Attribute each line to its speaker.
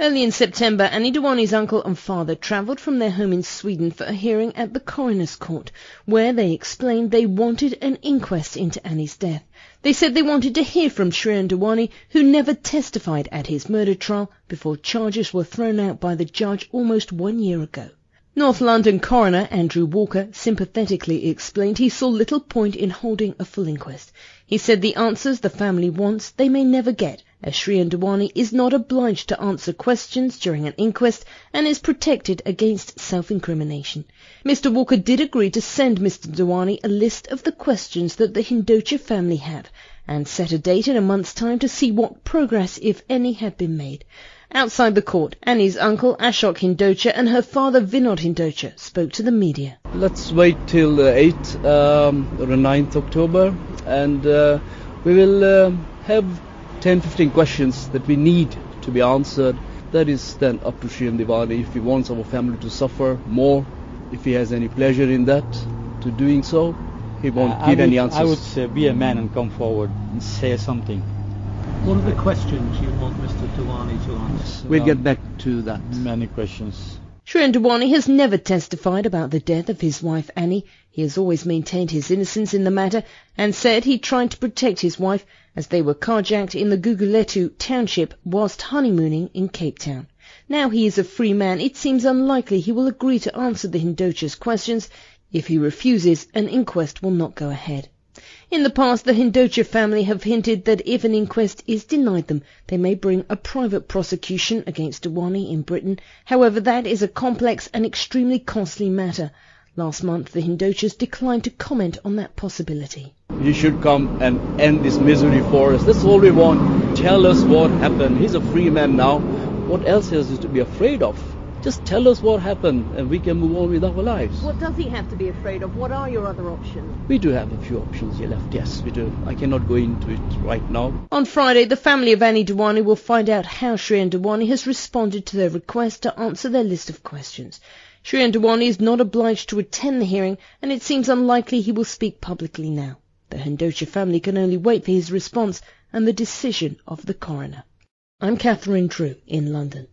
Speaker 1: Early in September, Anni Dewani's uncle and father travelled from their home in Sweden for a hearing at the coroner's court, where they explained they wanted an inquest into Anni's death. They said they wanted to hear from Shrien Dewani, who never testified at his murder trial before charges were thrown out by the judge almost one year ago. North London coroner Andrew Walker sympathetically explained he saw little point in holding a full inquest. He said the answers the family wants they may never get, as Shrien Dewani is not obliged to answer questions during an inquest and is protected against self-incrimination. Mr Walker did agree to send Mr Dewani a list of the questions that the Hindocha family have and set a date in a month's time to see what progress, if any, had been made. Outside the court, Anni's uncle Ashok Hindocha and her father Vinod Hindocha spoke to the media.
Speaker 2: Let's wait till the 8th um, or the 9th October and uh, we will uh, have 10-15 questions that we need to be answered. That is then up to Shrien Dewani if he wants our family to suffer more, if he has any pleasure in that, to doing so. He won't
Speaker 3: Uh,
Speaker 2: give
Speaker 3: would,
Speaker 2: any answers.
Speaker 3: I would say be a man and come forward and say something.
Speaker 4: What are the questions you want Mr. Dewani to answer?
Speaker 2: We'll
Speaker 3: Um,
Speaker 2: get back to that.
Speaker 3: Many questions.
Speaker 1: Shrien Dewani has never testified about the death of his wife Anni. He has always maintained his innocence in the matter and said he tried to protect his wife as they were carjacked in the Guguletu township whilst honeymooning in Cape Town. Now he is a free man, it seems unlikely he will agree to answer the Hindocha's questions. If he refuses, an inquest will not go ahead. In the past, the Hindocha family have hinted that if an inquest is denied them, they may bring a private prosecution against Dewani in Britain. However, that is a complex and extremely costly matter. Last month, the Hindochas declined to comment on that possibility.
Speaker 2: He should come and end this misery for us. That's all we want. Tell us what happened. He's a free man now. What else is he to be afraid of? Just tell us what happened and we can move on with our lives.
Speaker 1: What does he have to be afraid of? What are your other options?
Speaker 2: We do have a few options here left. Yes, we do. I cannot go into it right now.
Speaker 1: On Friday, the family of Anni Dewani will find out how Shrien Dewani has responded to their request to answer their list of questions. Shrien Dewani is not obliged to attend the hearing, and it seems unlikely he will speak publicly now. The Hindocha family can only wait for his response and the decision of the coroner. I'm Catherine Drew in London.